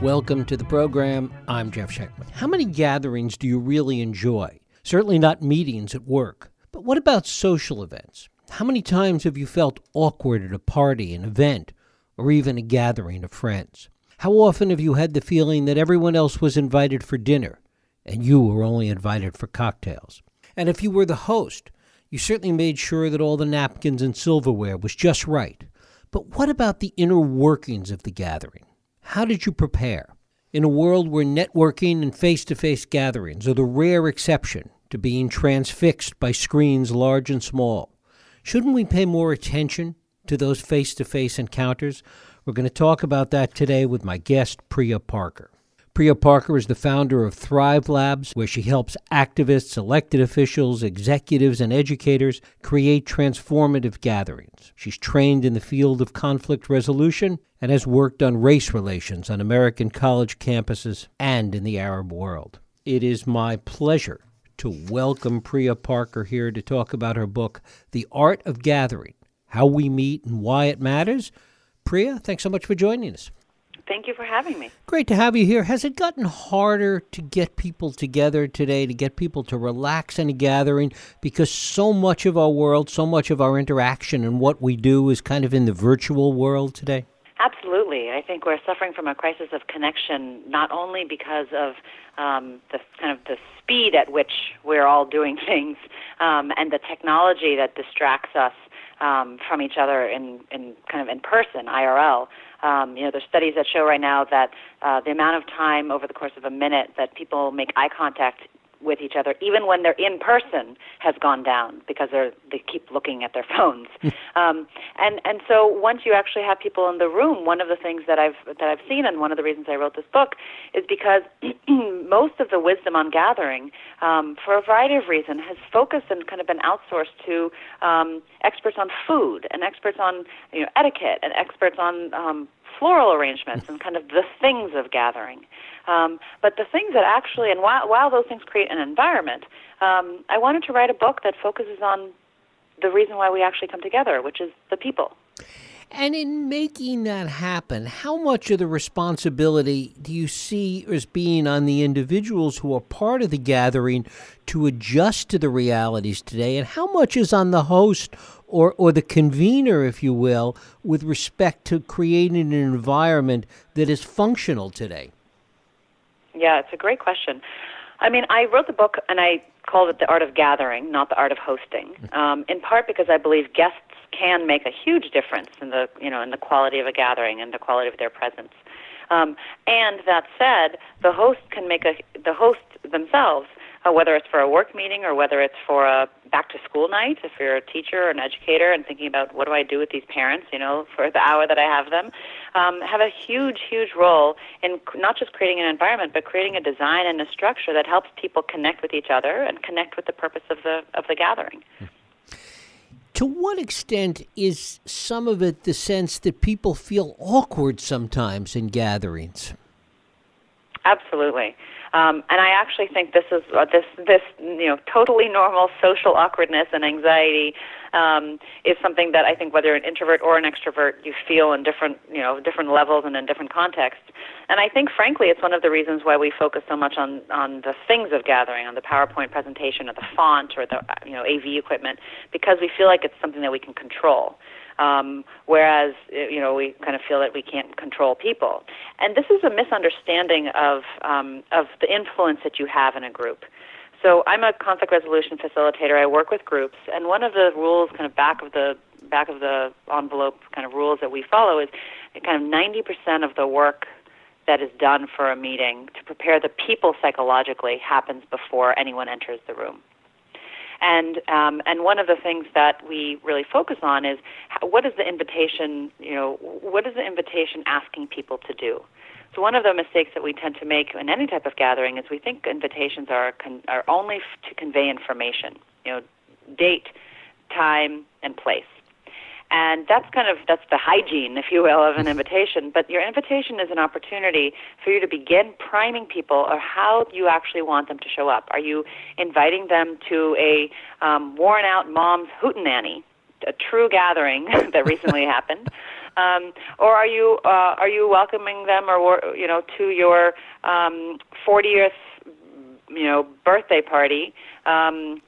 Welcome to the program. I'm Jeff Schechtman. How many gatherings do you really enjoy? Certainly not meetings at work. But what about social events? How many times have you felt awkward at a party, an event, or even a gathering of friends? How often have you had the feeling that everyone else was invited for dinner and you were only invited for cocktails? And if you were the host, you certainly made sure that all the napkins and silverware was just right. But what about the inner workings of the gathering? How did you prepare? In a world where networking and face to face gatherings are the rare exception to being transfixed by screens large and small, shouldn't we pay more attention to those face to face encounters? We're going to talk about that today with my guest, Priya Parker. Priya Parker is the founder of Thrive Labs, where she helps activists, elected officials, executives, and educators create transformative gatherings. She's trained in the field of conflict resolution and has worked on race relations on American college campuses and in the Arab world. It is my pleasure to welcome Priya Parker here to talk about her book, The Art of Gathering How We Meet and Why It Matters. Priya, thanks so much for joining us. Thank you for having me. Great to have you here. Has it gotten harder to get people together today, to get people to relax in a gathering? Because so much of our world, so much of our interaction and what we do is kind of in the virtual world today? Absolutely. I think we're suffering from a crisis of connection, not only because of um, the kind of the speed at which we're all doing things um, and the technology that distracts us um, from each other in, in kind of in person, IRL. Um, you know, there's studies that show right now that uh, the amount of time over the course of a minute that people make eye contact with each other, even when they're in person, has gone down because they're they keep looking at their phones. um, and and so once you actually have people in the room, one of the things that I've that I've seen, and one of the reasons I wrote this book, is because most of the wisdom on gathering, um, for a variety of reasons, has focused and kind of been outsourced to um, experts on food and experts on you know etiquette and experts on um, floral arrangements and kind of the things of gathering. Um, but the things that actually, and while, while those things create an environment, um, I wanted to write a book that focuses on the reason why we actually come together, which is the people. And in making that happen, how much of the responsibility do you see as being on the individuals who are part of the gathering to adjust to the realities today? And how much is on the host or, or the convener, if you will, with respect to creating an environment that is functional today? Yeah, it's a great question. I mean, I wrote the book and I called it The Art of Gathering, not The Art of Hosting, um, in part because I believe guests can make a huge difference in the, you know, in the quality of a gathering and the quality of their presence. Um, and that said, the host can make a, the host themselves uh, whether it's for a work meeting or whether it's for a back to school night, if you're a teacher or an educator and thinking about what do I do with these parents, you know, for the hour that I have them, um, have a huge, huge role in not just creating an environment, but creating a design and a structure that helps people connect with each other and connect with the purpose of the of the gathering. To what extent is some of it the sense that people feel awkward sometimes in gatherings? Absolutely. Um, and I actually think this is uh, this this you know totally normal social awkwardness and anxiety um, is something that I think whether an introvert or an extrovert you feel in different you know different levels and in different contexts. And I think frankly it's one of the reasons why we focus so much on on the things of gathering, on the PowerPoint presentation or the font or the you know AV equipment because we feel like it's something that we can control. Um, whereas you know we kind of feel that we can't control people, and this is a misunderstanding of um, of the influence that you have in a group. So I'm a conflict resolution facilitator. I work with groups, and one of the rules, kind of back of the back of the envelope, kind of rules that we follow is kind of 90% of the work that is done for a meeting to prepare the people psychologically happens before anyone enters the room. And um, and one of the things that we really focus on is what is the invitation? You know, what is the invitation asking people to do? So one of the mistakes that we tend to make in any type of gathering is we think invitations are con- are only f- to convey information. You know, date, time, and place and that's kind of that's the hygiene if you will of an invitation but your invitation is an opportunity for you to begin priming people or how you actually want them to show up are you inviting them to a um, worn out mom's hootenanny a true gathering that recently happened. Um, or are you uh, are you welcoming them or you know to your um, 40th you know birthday party um,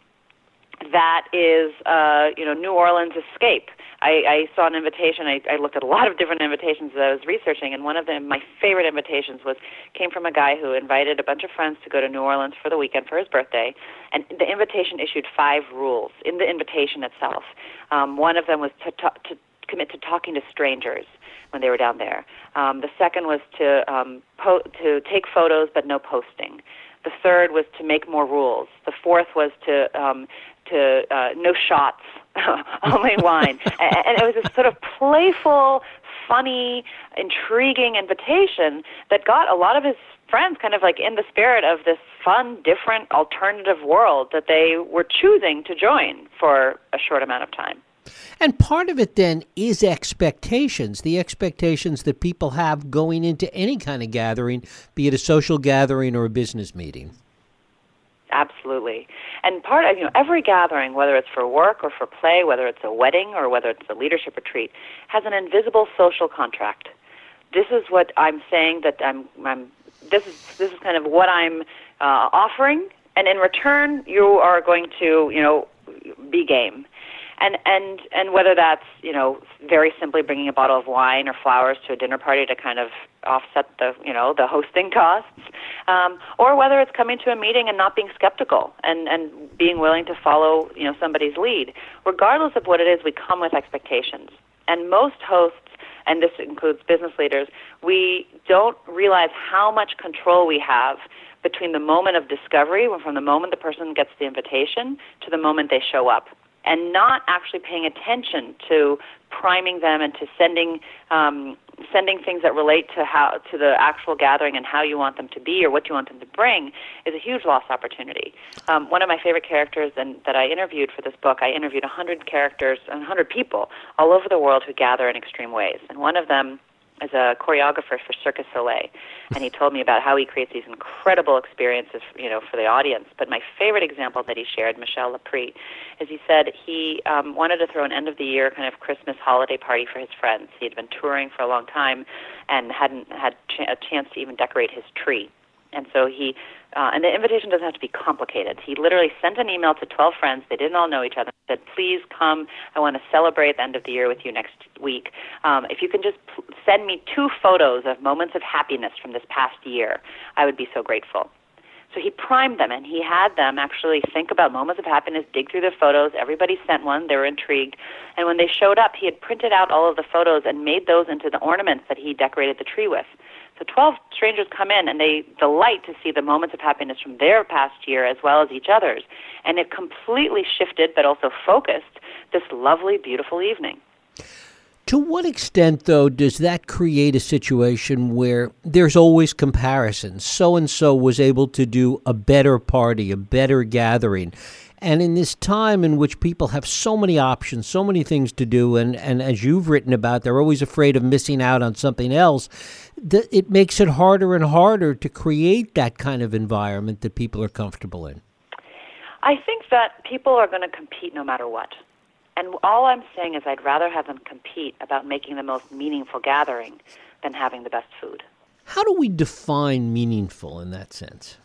that is uh, you know New Orleans escape. I, I saw an invitation. I, I looked at a lot of different invitations that I was researching, and one of them, my favorite invitations, was came from a guy who invited a bunch of friends to go to New Orleans for the weekend for his birthday. And the invitation issued five rules in the invitation itself. Um, one of them was to, talk, to commit to talking to strangers when they were down there. Um, the second was to um, po- to take photos but no posting. The third was to make more rules. The fourth was to um, to uh, no shots, only wine, and, and it was this sort of playful, funny, intriguing invitation that got a lot of his friends kind of like in the spirit of this fun, different, alternative world that they were choosing to join for a short amount of time. And part of it then is expectations, the expectations that people have going into any kind of gathering, be it a social gathering or a business meeting. Absolutely. And part of, you know, every gathering, whether it's for work or for play, whether it's a wedding or whether it's a leadership retreat, has an invisible social contract. This is what I'm saying that I'm, I'm this is this is kind of what I'm uh, offering, and in return, you are going to, you know, be game and and and whether that's you know very simply bringing a bottle of wine or flowers to a dinner party to kind of offset the you know the hosting costs, um, or whether it's coming to a meeting and not being skeptical and and being willing to follow you know somebody's lead. Regardless of what it is, we come with expectations, and most hosts. And this includes business leaders. We don't realize how much control we have between the moment of discovery, from the moment the person gets the invitation, to the moment they show up and not actually paying attention to priming them and to sending um, sending things that relate to how to the actual gathering and how you want them to be or what you want them to bring is a huge lost opportunity. Um, one of my favorite characters and that I interviewed for this book, I interviewed 100 characters, and 100 people all over the world who gather in extreme ways, and one of them as a choreographer for Cirque du Soleil, and he told me about how he creates these incredible experiences, you know, for the audience. But my favorite example that he shared, Michel Laprise, is he said he um, wanted to throw an end of the year kind of Christmas holiday party for his friends. He had been touring for a long time and hadn't had ch- a chance to even decorate his tree. And so he, uh, and the invitation doesn't have to be complicated. He literally sent an email to 12 friends. They didn't all know each other. Said, please come. I want to celebrate the end of the year with you next week. Um, if you can just p- send me two photos of moments of happiness from this past year, I would be so grateful. So he primed them and he had them actually think about moments of happiness, dig through their photos. Everybody sent one. They were intrigued. And when they showed up, he had printed out all of the photos and made those into the ornaments that he decorated the tree with. So 12 strangers come in and they delight to see the moments of happiness from their past year as well as each other's. And it completely shifted, but also focused, this lovely, beautiful evening. To what extent, though, does that create a situation where there's always comparison? So and so was able to do a better party, a better gathering. And in this time in which people have so many options, so many things to do, and, and as you've written about, they're always afraid of missing out on something else, that it makes it harder and harder to create that kind of environment that people are comfortable in. I think that people are going to compete no matter what. And all I'm saying is I'd rather have them compete about making the most meaningful gathering than having the best food. How do we define meaningful in that sense?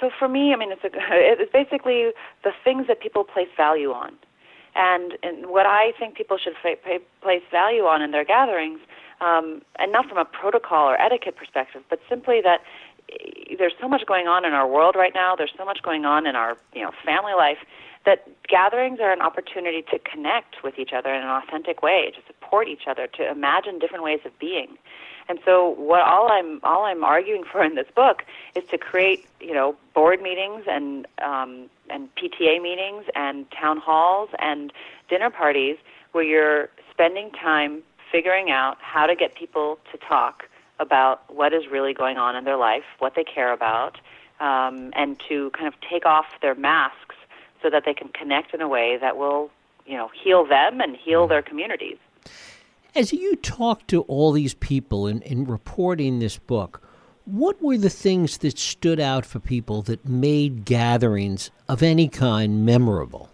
So for me, I mean, it's a, it's basically the things that people place value on, and, and what I think people should pay, place value on in their gatherings, um, and not from a protocol or etiquette perspective, but simply that eh, there's so much going on in our world right now. There's so much going on in our you know family life that gatherings are an opportunity to connect with each other in an authentic way, to support each other, to imagine different ways of being. And so what all I'm all I'm arguing for in this book is to create, you know, board meetings and um, and PTA meetings and town halls and dinner parties where you're spending time figuring out how to get people to talk about what is really going on in their life, what they care about, um, and to kind of take off their masks so that they can connect in a way that will, you know, heal them and heal their communities. As you talk to all these people in, in reporting this book, what were the things that stood out for people that made gatherings of any kind memorable?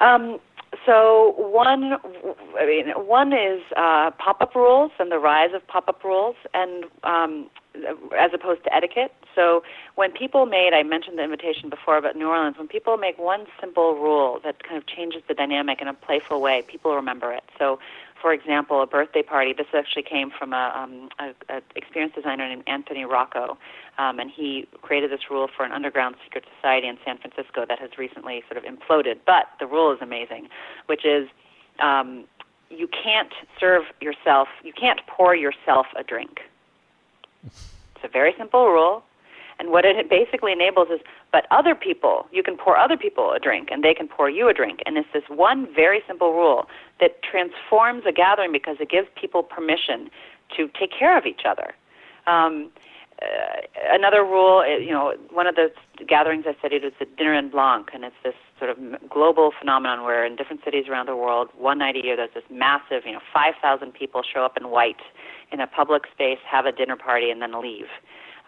Um, So one, I mean, one is uh, pop-up rules and the rise of pop-up rules, and um, as opposed to etiquette. So when people made, I mentioned the invitation before about New Orleans, when people make one simple rule that kind of changes the dynamic in a playful way, people remember it. So for example, a birthday party. This actually came from a, um, a, a experienced designer named Anthony Rocco, um, and he created this rule for an underground secret society in San Francisco that has recently sort of imploded. But the rule is amazing, which is um, you can't serve yourself, you can't pour yourself a drink. It's a very simple rule. And what it basically enables is, but other people, you can pour other people a drink and they can pour you a drink. And it's this one very simple rule that transforms a gathering because it gives people permission to take care of each other. Um, uh, another rule, uh, you know, one of the gatherings I studied was the Dinner en Blanc, and it's this sort of global phenomenon where in different cities around the world, one night a year, there's this massive, you know, 5,000 people show up in white in a public space, have a dinner party, and then leave.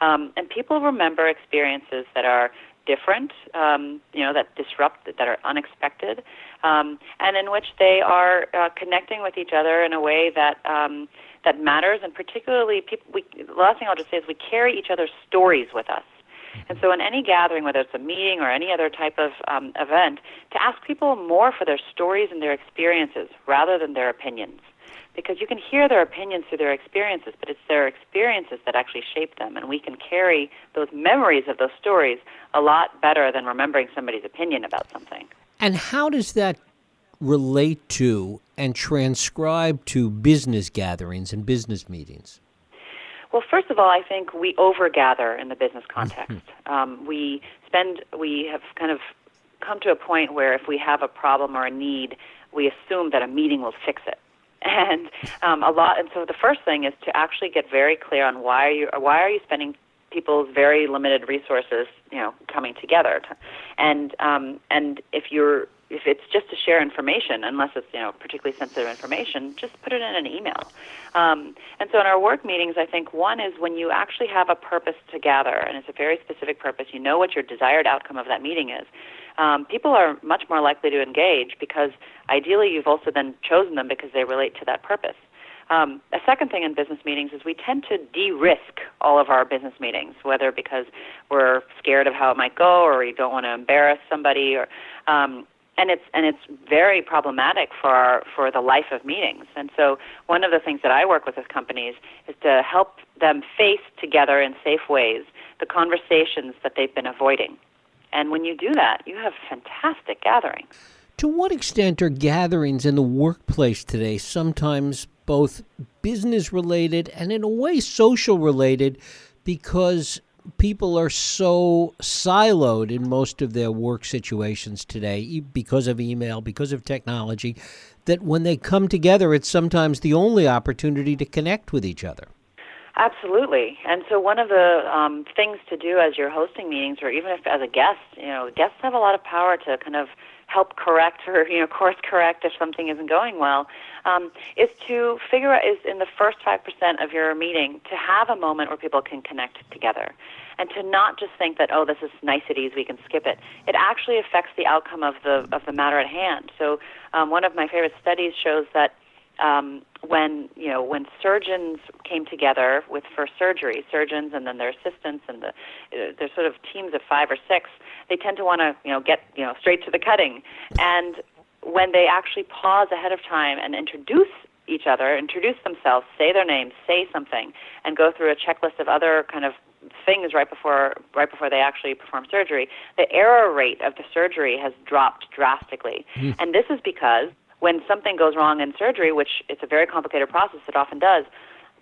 Um, and people remember experiences that are different, um, you know, that disrupt, that are unexpected, um, and in which they are uh, connecting with each other in a way that um, that matters. And particularly, people. We, the last thing I'll just say is we carry each other's stories with us. And so, in any gathering, whether it's a meeting or any other type of um, event, to ask people more for their stories and their experiences rather than their opinions because you can hear their opinions through their experiences, but it's their experiences that actually shape them, and we can carry those memories of those stories a lot better than remembering somebody's opinion about something. And how does that relate to and transcribe to business gatherings and business meetings? Well, first of all, I think we overgather in the business context. Mm-hmm. Um, we spend, we have kind of come to a point where if we have a problem or a need, we assume that a meeting will fix it and um, a lot. And so the first thing is to actually get very clear on why are you why are you spending people's very limited resources, you know, coming together. And um, and if you're if it's just to share information, unless it's you know particularly sensitive information, just put it in an email. Um, and so in our work meetings, I think one is when you actually have a purpose to gather, and it's a very specific purpose. You know what your desired outcome of that meeting is um, people are much more likely to engage because ideally you've also then chosen them because they relate to that purpose. Um, a second thing in business meetings is we tend to de-risk all of our business meetings, whether because we're scared of how it might go, or we don't want to embarrass somebody, or um, and it's and it's very problematic for our, for the life of meetings. And so one of the things that I work with with companies is to help them face together in safe ways the conversations that they've been avoiding. And when you do that, you have fantastic gatherings. To what extent are gatherings in the workplace today sometimes both business related and in a way social related because people are so siloed in most of their work situations today because of email, because of technology, that when they come together, it's sometimes the only opportunity to connect with each other. Absolutely. And so one of the um, things to do as you're hosting meetings, or even if as a guest, you know, guests have a lot of power to kind of help correct or you know course correct if something isn't going well um, is to figure out is in the first five percent of your meeting to have a moment where people can connect together and to not just think that oh this is niceties we can skip it it actually affects the outcome of the of the matter at hand so um, one of my favorite studies shows that um, when you know when surgeons came together with for surgery, surgeons and then their assistants and the uh, there's sort of teams of five or six. They tend to want to you know get you know straight to the cutting, and when they actually pause ahead of time and introduce each other, introduce themselves, say their names, say something, and go through a checklist of other kind of things right before right before they actually perform surgery, the error rate of the surgery has dropped drastically. Mm. And this is because when something goes wrong in surgery, which it's a very complicated process, it often does,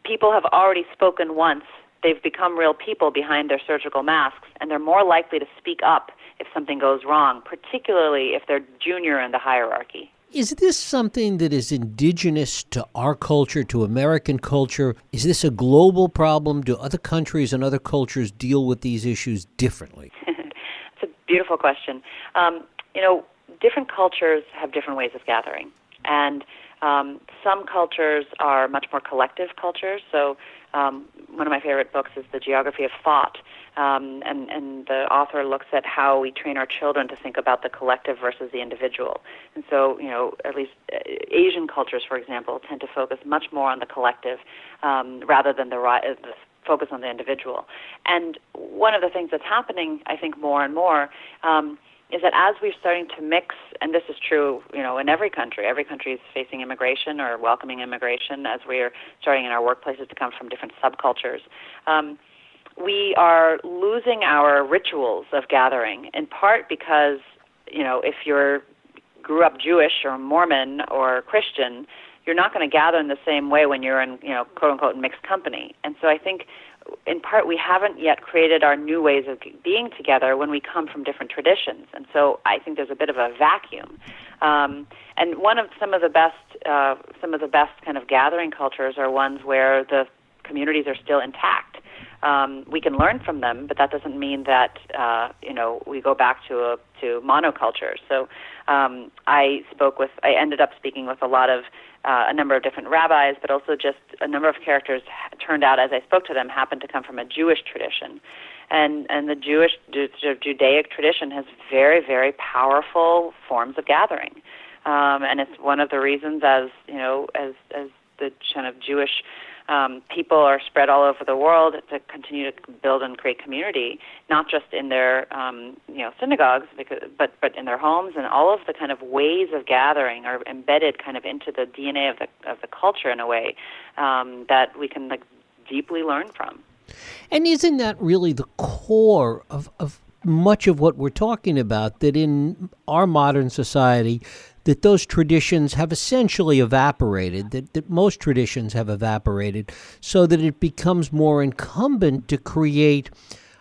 people have already spoken once. They've become real people behind their surgical masks, and they're more likely to speak up if something goes wrong, particularly if they're junior in the hierarchy. Is this something that is indigenous to our culture, to American culture? Is this a global problem? Do other countries and other cultures deal with these issues differently? it's a beautiful question. Um, you know, different cultures have different ways of gathering, and um, some cultures are much more collective cultures. So, um, one of my favorite books is The Geography of Thought, Um, and, and the author looks at how we train our children to think about the collective versus the individual. And so, you know, at least uh, Asian cultures, for example, tend to focus much more on the collective um, rather than the, the focus on the individual. And one of the things that's happening, I think, more and more um, is that as we're starting to mix, and this is true, you know, in every country. Every country is facing immigration or welcoming immigration as we're starting in our workplaces to come from different subcultures. Um, we are losing our rituals of gathering, in part because, you know, if you're grew up Jewish or Mormon or Christian, you're not going to gather in the same way when you're in, you know, quote unquote mixed company. And so I think in part we haven't yet created our new ways of being together when we come from different traditions. And so i think there's a bit of a vacuum. Um, and one of some of the best uh, some of the best kind of gathering cultures are ones where the communities are still intact. Um, we can learn from them, but that doesn't mean that uh, you know we go back to a, to monoculture. So um, I spoke with, I ended up speaking with a lot of uh, a number of different rabbis, but also just a number of characters turned out as I spoke to them happened to come from a Jewish tradition. And, and the Jewish, the Judaic tradition has very, very powerful forms of gathering. Um, and it's one of the reasons as, you know, as, as the kind of Jewish um, people are spread all over the world to continue to build and create community, not just in their um, you know synagogues, because, but but in their homes and all of the kind of ways of gathering are embedded kind of into the DNA of the of the culture in a way um, that we can like deeply learn from. And isn't that really the core of, of much of what we're talking about? That in our modern society, that those traditions have essentially evaporated, that, that most traditions have evaporated, so that it becomes more incumbent to create.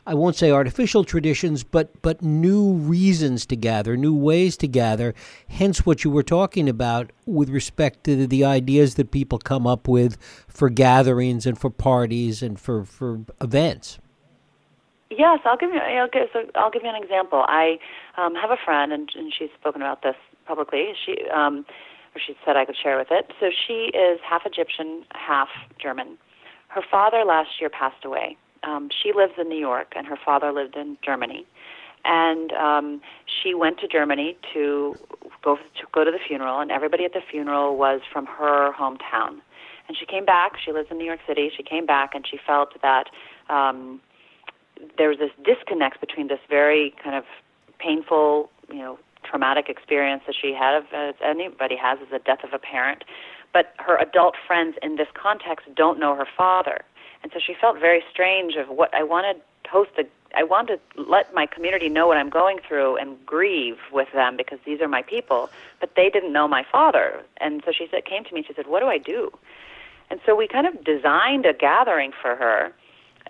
I won't say artificial traditions, but but new reasons to gather, new ways to gather. Hence, what you were talking about with respect to the, the ideas that people come up with for gatherings and for parties and for for events. Yes, I'll give you. I'll give, so I'll give you an example. I um, have a friend, and, and she's spoken about this publicly. She um, or she said I could share with it. So she is half Egyptian, half German. Her father last year passed away. Um, she lives in New York, and her father lived in Germany. And um, she went to Germany to go to go to the funeral, and everybody at the funeral was from her hometown. And she came back. She lives in New York City. She came back, and she felt that um, there was this disconnect between this very kind of painful, you know, traumatic experience that she had, as anybody has, is the death of a parent. But her adult friends in this context don't know her father, and so she felt very strange. Of what I wanted to host I wanted to let my community know what I'm going through and grieve with them because these are my people, but they didn't know my father. And so she said, came to me. She said, "What do I do?" And so we kind of designed a gathering for her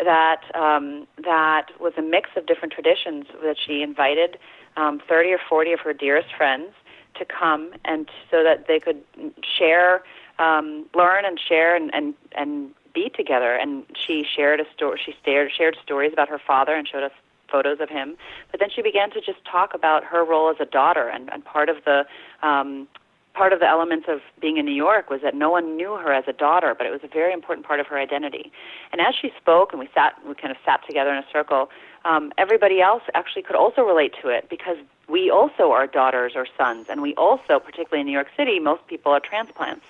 that um, that was a mix of different traditions that she invited um, 30 or 40 of her dearest friends to come and so that they could share, um, learn and share and, and, and be together. And she shared a story. She shared, shared stories about her father and showed us photos of him. But then she began to just talk about her role as a daughter and, and part of the um, part of the elements of being in New York was that no one knew her as a daughter, but it was a very important part of her identity. And as she spoke, and we sat, we kind of sat together in a circle, um, everybody else actually could also relate to it because we also are daughters or sons, and we also, particularly in New York City, most people are transplants.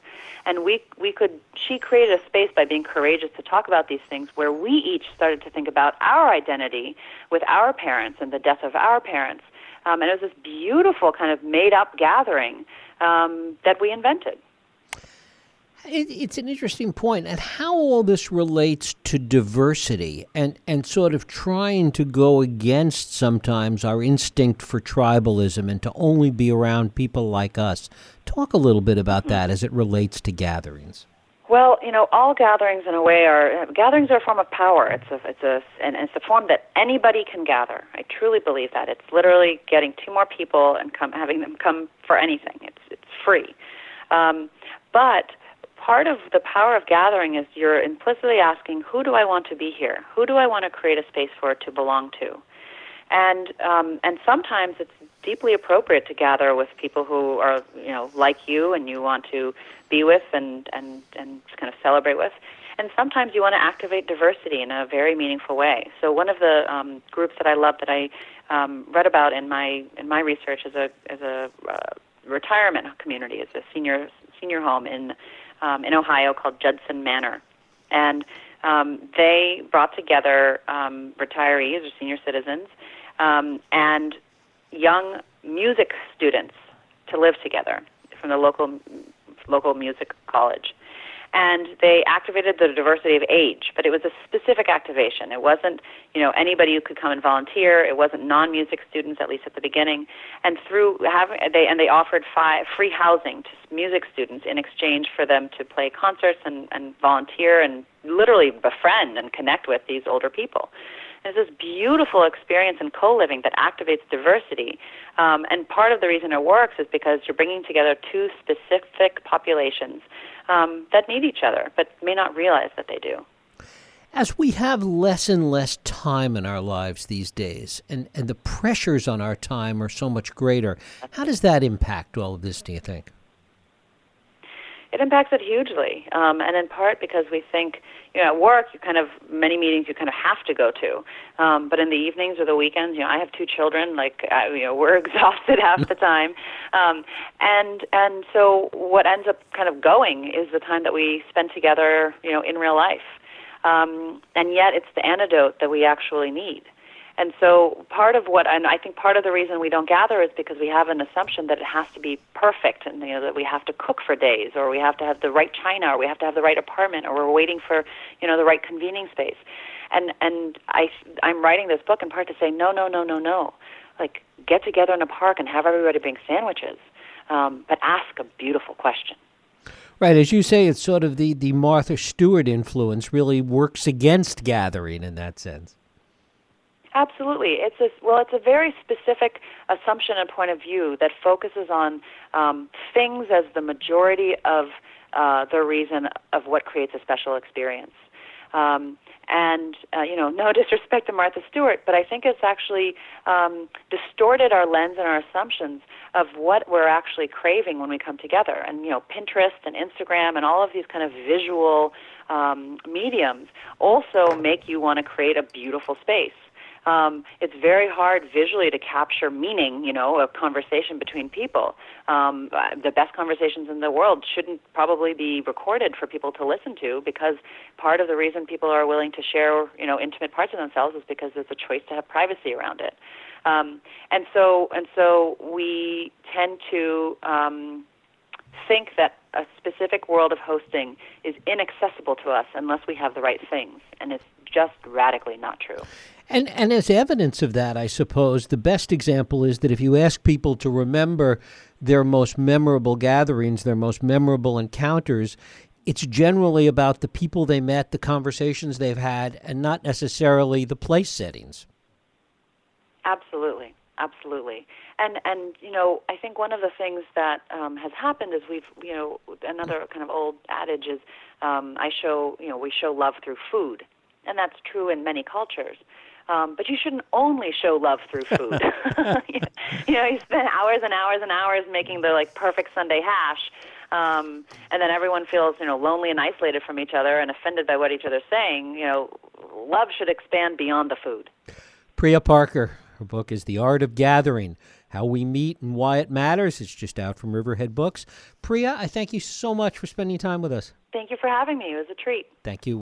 And we we could she created a space by being courageous to talk about these things where we each started to think about our identity with our parents and the death of our parents. Um, and it was this beautiful kind of made up gathering um, that we invented. It, it's an interesting point, and how all this relates to diversity and, and sort of trying to go against sometimes our instinct for tribalism and to only be around people like us. Talk a little bit about that as it relates to gatherings. Well, you know, all gatherings in a way are gatherings are a form of power. It's a it's a and it's a form that anybody can gather. I truly believe that. It's literally getting two more people and come having them come for anything. It's free. Um, but part of the power of gathering is you're implicitly asking, who do I want to be here? Who do I want to create a space for to belong to? And um, and sometimes it's deeply appropriate to gather with people who are you know like you and you want to be with and and and kind of celebrate with. and sometimes you want to activate diversity in a very meaningful way. So one of the um, groups that I love that I um, read about in my in my research is a as a uh, retirement community, is a senior senior home in um, in Ohio called Judson Manor, and um, they brought together um, retirees or senior citizens um, and young music students to live together from the local local music college and they activated the diversity of age, but it was a specific activation. It wasn't, you know, anybody who could come and volunteer. It wasn't non-music students, at least at the beginning. And through having they and they offered five, free housing to music students in exchange for them to play concerts and, and volunteer and literally befriend and connect with these older people. It's this beautiful experience in co-living that activates diversity. Um, and part of the reason it works is because you're bringing together two specific populations um, that need each other, but may not realize that they do. As we have less and less time in our lives these days, and, and the pressures on our time are so much greater, how does that impact all of this, do you think? It impacts it hugely, um, and in part because we think, you know, at work, you kind of many meetings you kind of have to go to, um, but in the evenings or the weekends, you know, I have two children, like I, you know, we're exhausted half the time, um, and and so what ends up kind of going is the time that we spend together, you know, in real life, um, and yet it's the antidote that we actually need. And so part of what, and I think part of the reason we don't gather is because we have an assumption that it has to be perfect, and you know that we have to cook for days, or we have to have the right china, or we have to have the right apartment, or we're waiting for, you know, the right convening space. And and I I'm writing this book in part to say no, no, no, no, no. Like get together in a park and have everybody bring sandwiches, um, but ask a beautiful question. Right, as you say, it's sort of the the Martha Stewart influence really works against gathering in that sense. Absolutely, it's a well, it's a very specific assumption and point of view that focuses on um, things as the majority of uh, the reason of what creates a special experience. Um, and uh, you know, no disrespect to Martha Stewart, but I think it's actually um, distorted our lens and our assumptions of what we're actually craving when we come together. And you know, Pinterest and Instagram and all of these kind of visual um, mediums also make you want to create a beautiful space um, it's very hard visually to capture meaning, you know, a conversation between people. Um, the best conversations in the world shouldn't probably be recorded for people to listen to because part of the reason people are willing to share, you know, intimate parts of themselves is because there's a choice to have privacy around it. Um, and so, and so we tend to um, think that a specific world of hosting is inaccessible to us unless we have the right things, and it's just radically not true. And and as evidence of that, I suppose the best example is that if you ask people to remember their most memorable gatherings, their most memorable encounters, it's generally about the people they met, the conversations they've had, and not necessarily the place settings. Absolutely, absolutely. And and you know, I think one of the things that um, has happened is we've you know another kind of old adage is um, I show you know we show love through food, and that's true in many cultures. Um, but you shouldn't only show love through food. you know, you spend hours and hours and hours making the like perfect Sunday hash, um, and then everyone feels you know lonely and isolated from each other and offended by what each other's saying. You know, love should expand beyond the food. Priya Parker, her book is The Art of Gathering. How We Meet and Why It Matters. It's just out from Riverhead Books. Priya, I thank you so much for spending time with us. Thank you for having me. It was a treat. Thank you.